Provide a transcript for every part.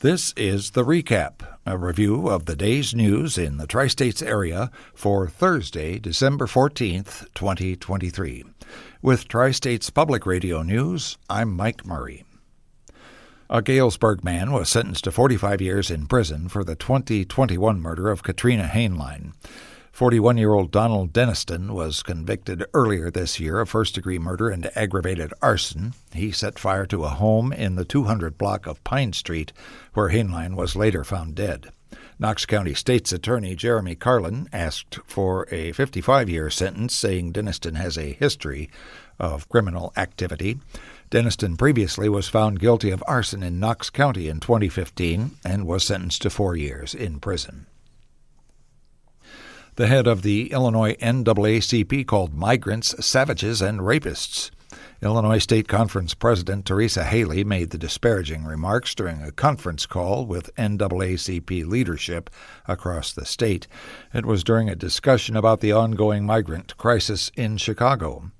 This is the recap, a review of the day's news in the Tri States area for Thursday, December 14th, 2023. With Tri States Public Radio News, I'm Mike Murray. A Galesburg man was sentenced to 45 years in prison for the 2021 murder of Katrina Hainline. 41 year old Donald Denniston was convicted earlier this year of first degree murder and aggravated arson. He set fire to a home in the 200 block of Pine Street, where Hainline was later found dead. Knox County State's Attorney Jeremy Karlin asked for a 55 year sentence, saying Denniston has a history of criminal activity. Denniston previously was found guilty of arson in Knox County in 2015 and was sentenced to four years in prison. The head of the Illinois NAACP called migrants savages and rapists. Illinois State Conference President Teresa Haley made the disparaging remarks during a conference call with NAACP leadership across the state. It was during a discussion about the ongoing migrant crisis in Chicago.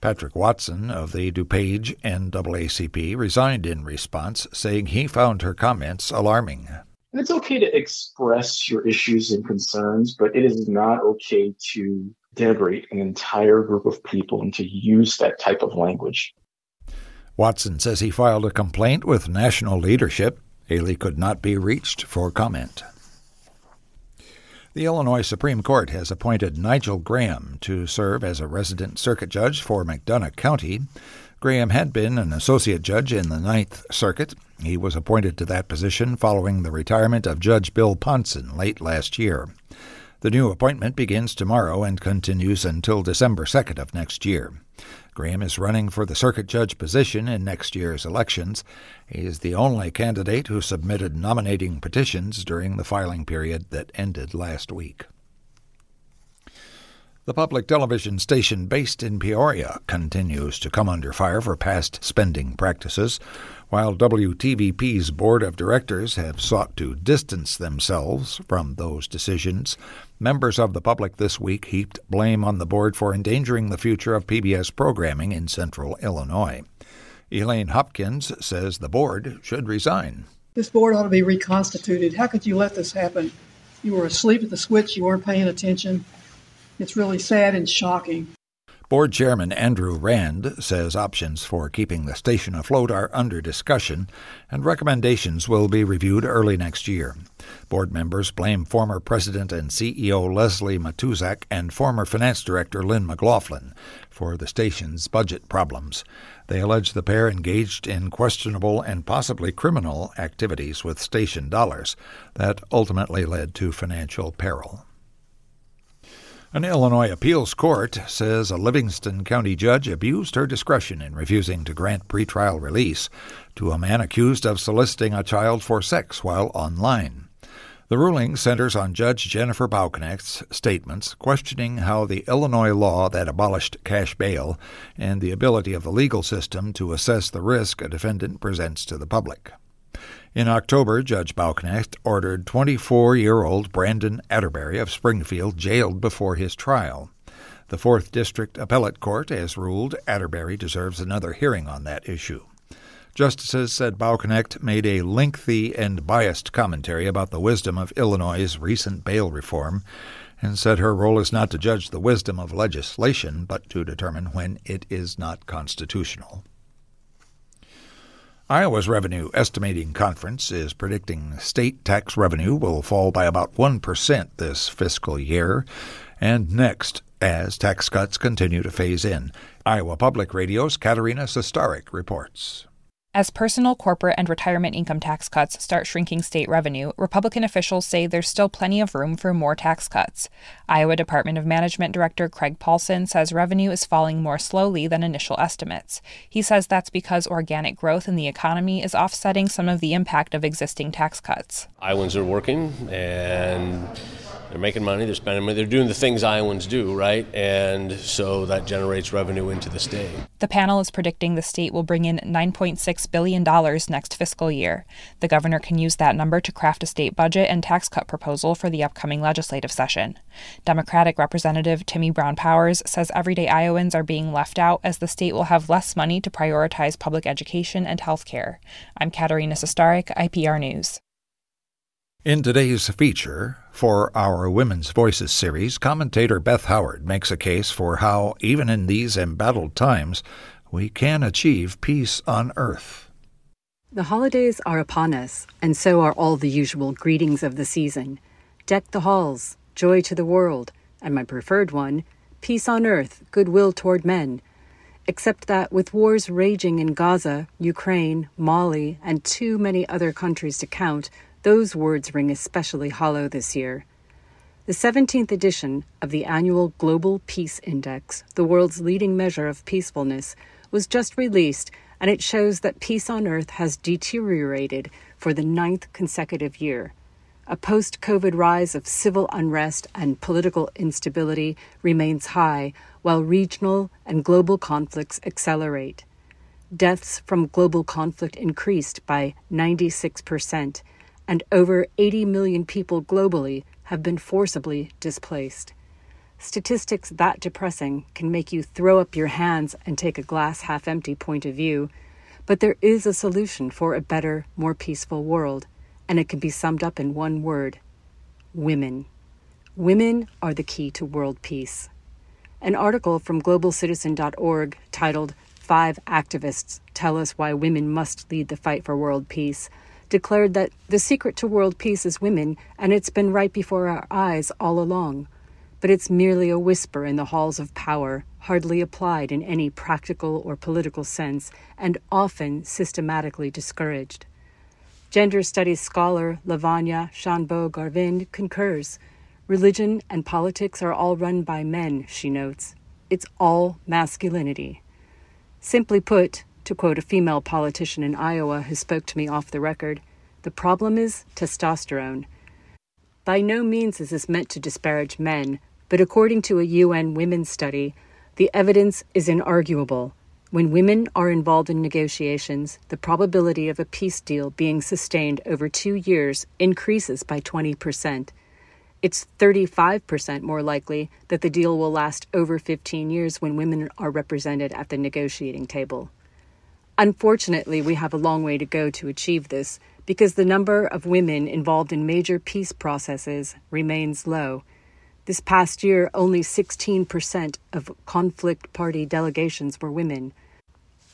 Patrick Watson of the DuPage NAACP resigned in response, saying he found her comments alarming. And it's okay to express your issues and concerns, but it is not okay to denigrate an entire group of people and to use that type of language. Watson says he filed a complaint with national leadership. Haley could not be reached for comment. The Illinois Supreme Court has appointed Nigel Graham to serve as a resident circuit judge for McDonough County. Graham had been an associate judge in the Ninth Circuit. He was appointed to that position following the retirement of Judge Bill Ponson late last year. The new appointment begins tomorrow and continues until December 2nd of next year. Graham is running for the circuit judge position in next year's elections. He is the only candidate who submitted nominating petitions during the filing period that ended last week. The public television station based in Peoria continues to come under fire for past spending practices, while WTVP's board of directors have sought to distance themselves from those decisions. Members of the public this week heaped blame on the board for endangering the future of PBS programming in central Illinois. Elaine Hopkins says the board should resign. This board ought to be reconstituted. How could you let this happen? You were asleep at the switch, you weren't paying attention. It's really sad and shocking. Board Chairman Andrew Rand says options for keeping the station afloat are under discussion and recommendations will be reviewed early next year. Board members blame former President and CEO Leslie Matuszak and former Finance Director Lynn McLaughlin for the station's budget problems. They allege the pair engaged in questionable and possibly criminal activities with station dollars that ultimately led to financial peril. An Illinois appeals court says a Livingston County judge abused her discretion in refusing to grant pretrial release to a man accused of soliciting a child for sex while online. The ruling centers on Judge Jennifer Bauknecht's statements questioning how the Illinois law that abolished cash bail and the ability of the legal system to assess the risk a defendant presents to the public. In October, Judge Bauknecht ordered 24 year old Brandon Atterbury of Springfield jailed before his trial. The 4th District Appellate Court has ruled Atterbury deserves another hearing on that issue. Justices said Bauknecht made a lengthy and biased commentary about the wisdom of Illinois' recent bail reform and said her role is not to judge the wisdom of legislation, but to determine when it is not constitutional. Iowa's Revenue Estimating Conference is predicting state tax revenue will fall by about 1% this fiscal year and next as tax cuts continue to phase in. Iowa Public Radio's Katarina Sostaric reports. As personal, corporate, and retirement income tax cuts start shrinking state revenue, Republican officials say there's still plenty of room for more tax cuts. Iowa Department of Management Director Kraig Paulsen says revenue is falling more slowly than initial estimates. He says that's because organic growth in the economy is offsetting some of the impact of existing tax cuts. Iowans are working and they're making money, they're spending money, they're doing the things Iowans do, right? And so that generates revenue into the state. The panel is predicting the state will bring in $9.6 billion next fiscal year. The governor can use that number to craft a state budget and tax cut proposal for the upcoming legislative session. Democratic Representative Timi Brown-Powers says everyday Iowans are being left out as the state will have less money to prioritize public education and health care. I'm Katarina Sostaric, IPR News. In today's feature, for our Women's Voices series, commentator Beth Howard makes a case for how, even in these embattled times, we can achieve peace on earth. The holidays are upon us, and so are all the usual greetings of the season. Deck the halls, joy to the world, and my preferred one, peace on earth, goodwill toward men. Except that with wars raging in Gaza, Ukraine, Mali, and too many other countries to count, those words ring especially hollow this year. The 17th edition of the annual Global Peace Index, the world's leading measure of peacefulness, was just released, and it shows that peace on earth has deteriorated for the ninth consecutive year. A post COVID rise of civil unrest and political instability remains high, while regional and global conflicts accelerate. Deaths from global conflict increased by 96%, and over 80 million people globally have been forcibly displaced. Statistics that depressing can make you throw up your hands and take a glass half empty point of view, but there is a solution for a better, more peaceful world, and it can be summed up in one word women. Women are the key to world peace. An article from globalcitizen.org titled Five Activists Tell Us Why Women Must Lead the Fight for World Peace declared that the secret to world peace is women, and it's been right before our eyes all along. But it's merely a whisper in the halls of power, hardly applied in any practical or political sense, and often systematically discouraged. Gender studies scholar Lavanya Shanbhogue Arvind concurs. Religion and politics are all run by men, she notes. It's all masculinity. Simply put, to quote a female politician in Iowa who spoke to me off the record, the problem is testosterone. By no means is this meant to disparage men, but according to a UN women's study, the evidence is inarguable. When women are involved in negotiations, the probability of a peace deal being sustained over two years increases by 20%. It's 35% more likely that the deal will last over 15 years when women are represented at the negotiating table. Unfortunately, we have a long way to go to achieve this because the number of women involved in major peace processes remains low. This past year, only 16% of conflict party delegations were women.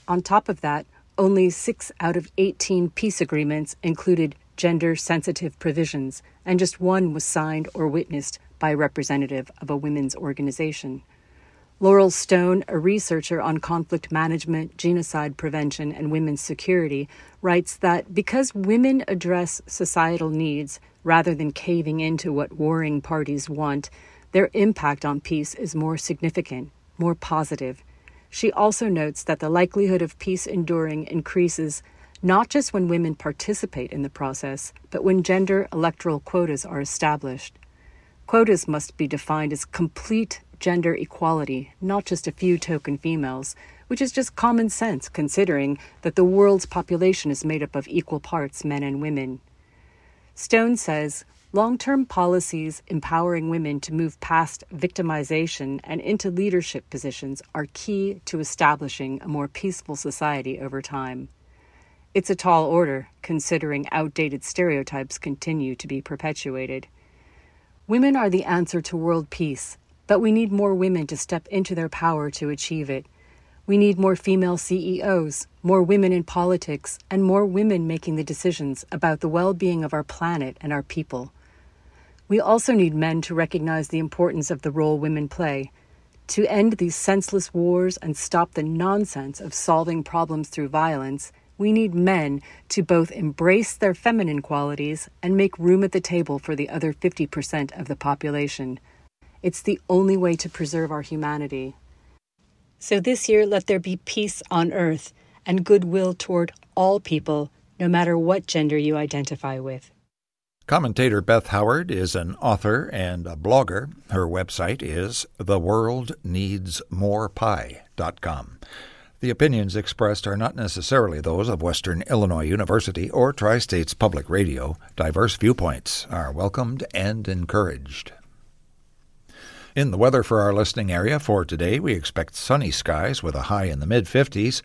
On top of that, only 6 out of 18 peace agreements included gender sensitive provisions, and just one was signed or witnessed by a representative of a women's organization. Laurel Stone, a researcher on conflict management, genocide prevention, and women's security, writes that because women address societal needs rather than caving into what warring parties want, their impact on peace is more significant, more positive. She also notes that the likelihood of peace enduring increases not just when women participate in the process, but when gender electoral quotas are established. Quotas must be defined as complete gender equality, not just a few token females, which is just common sense considering that the world's population is made up of equal parts men and women. Stone says long term policies empowering women to move past victimization and into leadership positions are key to establishing a more peaceful society over time. It's a tall order, considering outdated stereotypes continue to be perpetuated. Women are the answer to world peace, but we need more women to step into their power to achieve it. We need more female CEOs, more women in politics, and more women making the decisions about the well being of our planet and our people. We also need men to recognize the importance of the role women play, to end these senseless wars and stop the nonsense of solving problems through violence. We need men to both embrace their feminine qualities and make room at the table for the other 50% of the population. It's the only way to preserve our humanity. So this year, let there be peace on earth and goodwill toward all people, no matter what gender you identify with. Commentator Beth Howard is an author and a blogger. Her website is theworldneedsmorepie.com. The opinions expressed are not necessarily those of Western Illinois University or Tri States Public Radio. Diverse viewpoints are welcomed and encouraged. In the weather for our listening area for today, we expect sunny skies with a high in the mid 50s.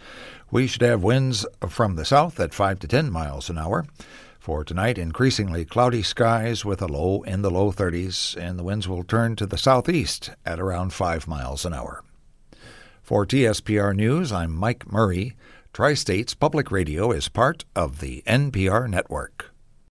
We should have winds from the south at 5 to 10 miles an hour. For tonight, increasingly cloudy skies with a low in the low 30s, and the winds will turn to the southeast at around 5 miles an hour. For TSPR News, I'm Mike Murray. Tri States Public Radio is part of the NPR network.